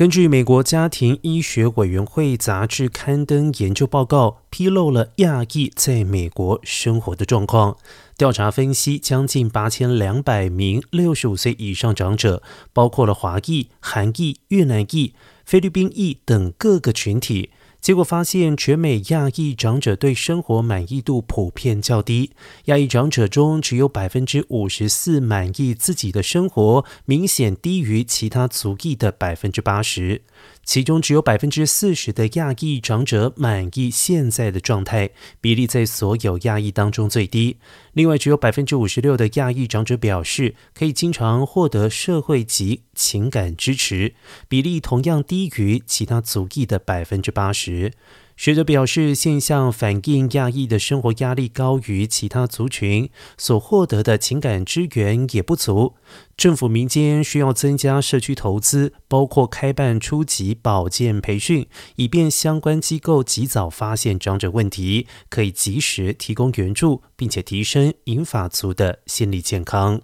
根据美国家庭医学委员会杂志刊登研究报告，披露了亚裔在美国生活的状况。调查分析将近八千两百名六十五岁以上长者，包括了华裔、韩裔、越南裔、菲律宾裔等各个群体。结果发现，全美亚裔长者对生活满意度普遍较低。亚裔长者中，只有百分之五十四满意自己的生活，明显低于其他族裔的百分之八十。其中，只有百分之四十的亚裔长者满意现在的状态，比例在所有亚裔当中最低。另外，只有百分之五十六的亚裔长者表示可以经常获得社会及情感支持，比例同样低于其他族裔的百分之八十。学者表示，现象反映亚裔的生活压力高于其他族群，所获得的情感支援也不足。政府、民间需要增加社区投资，包括开办初级保健培训，以便相关机构及早发现长者问题，可以及时提供援助，并且提升银发族的心理健康。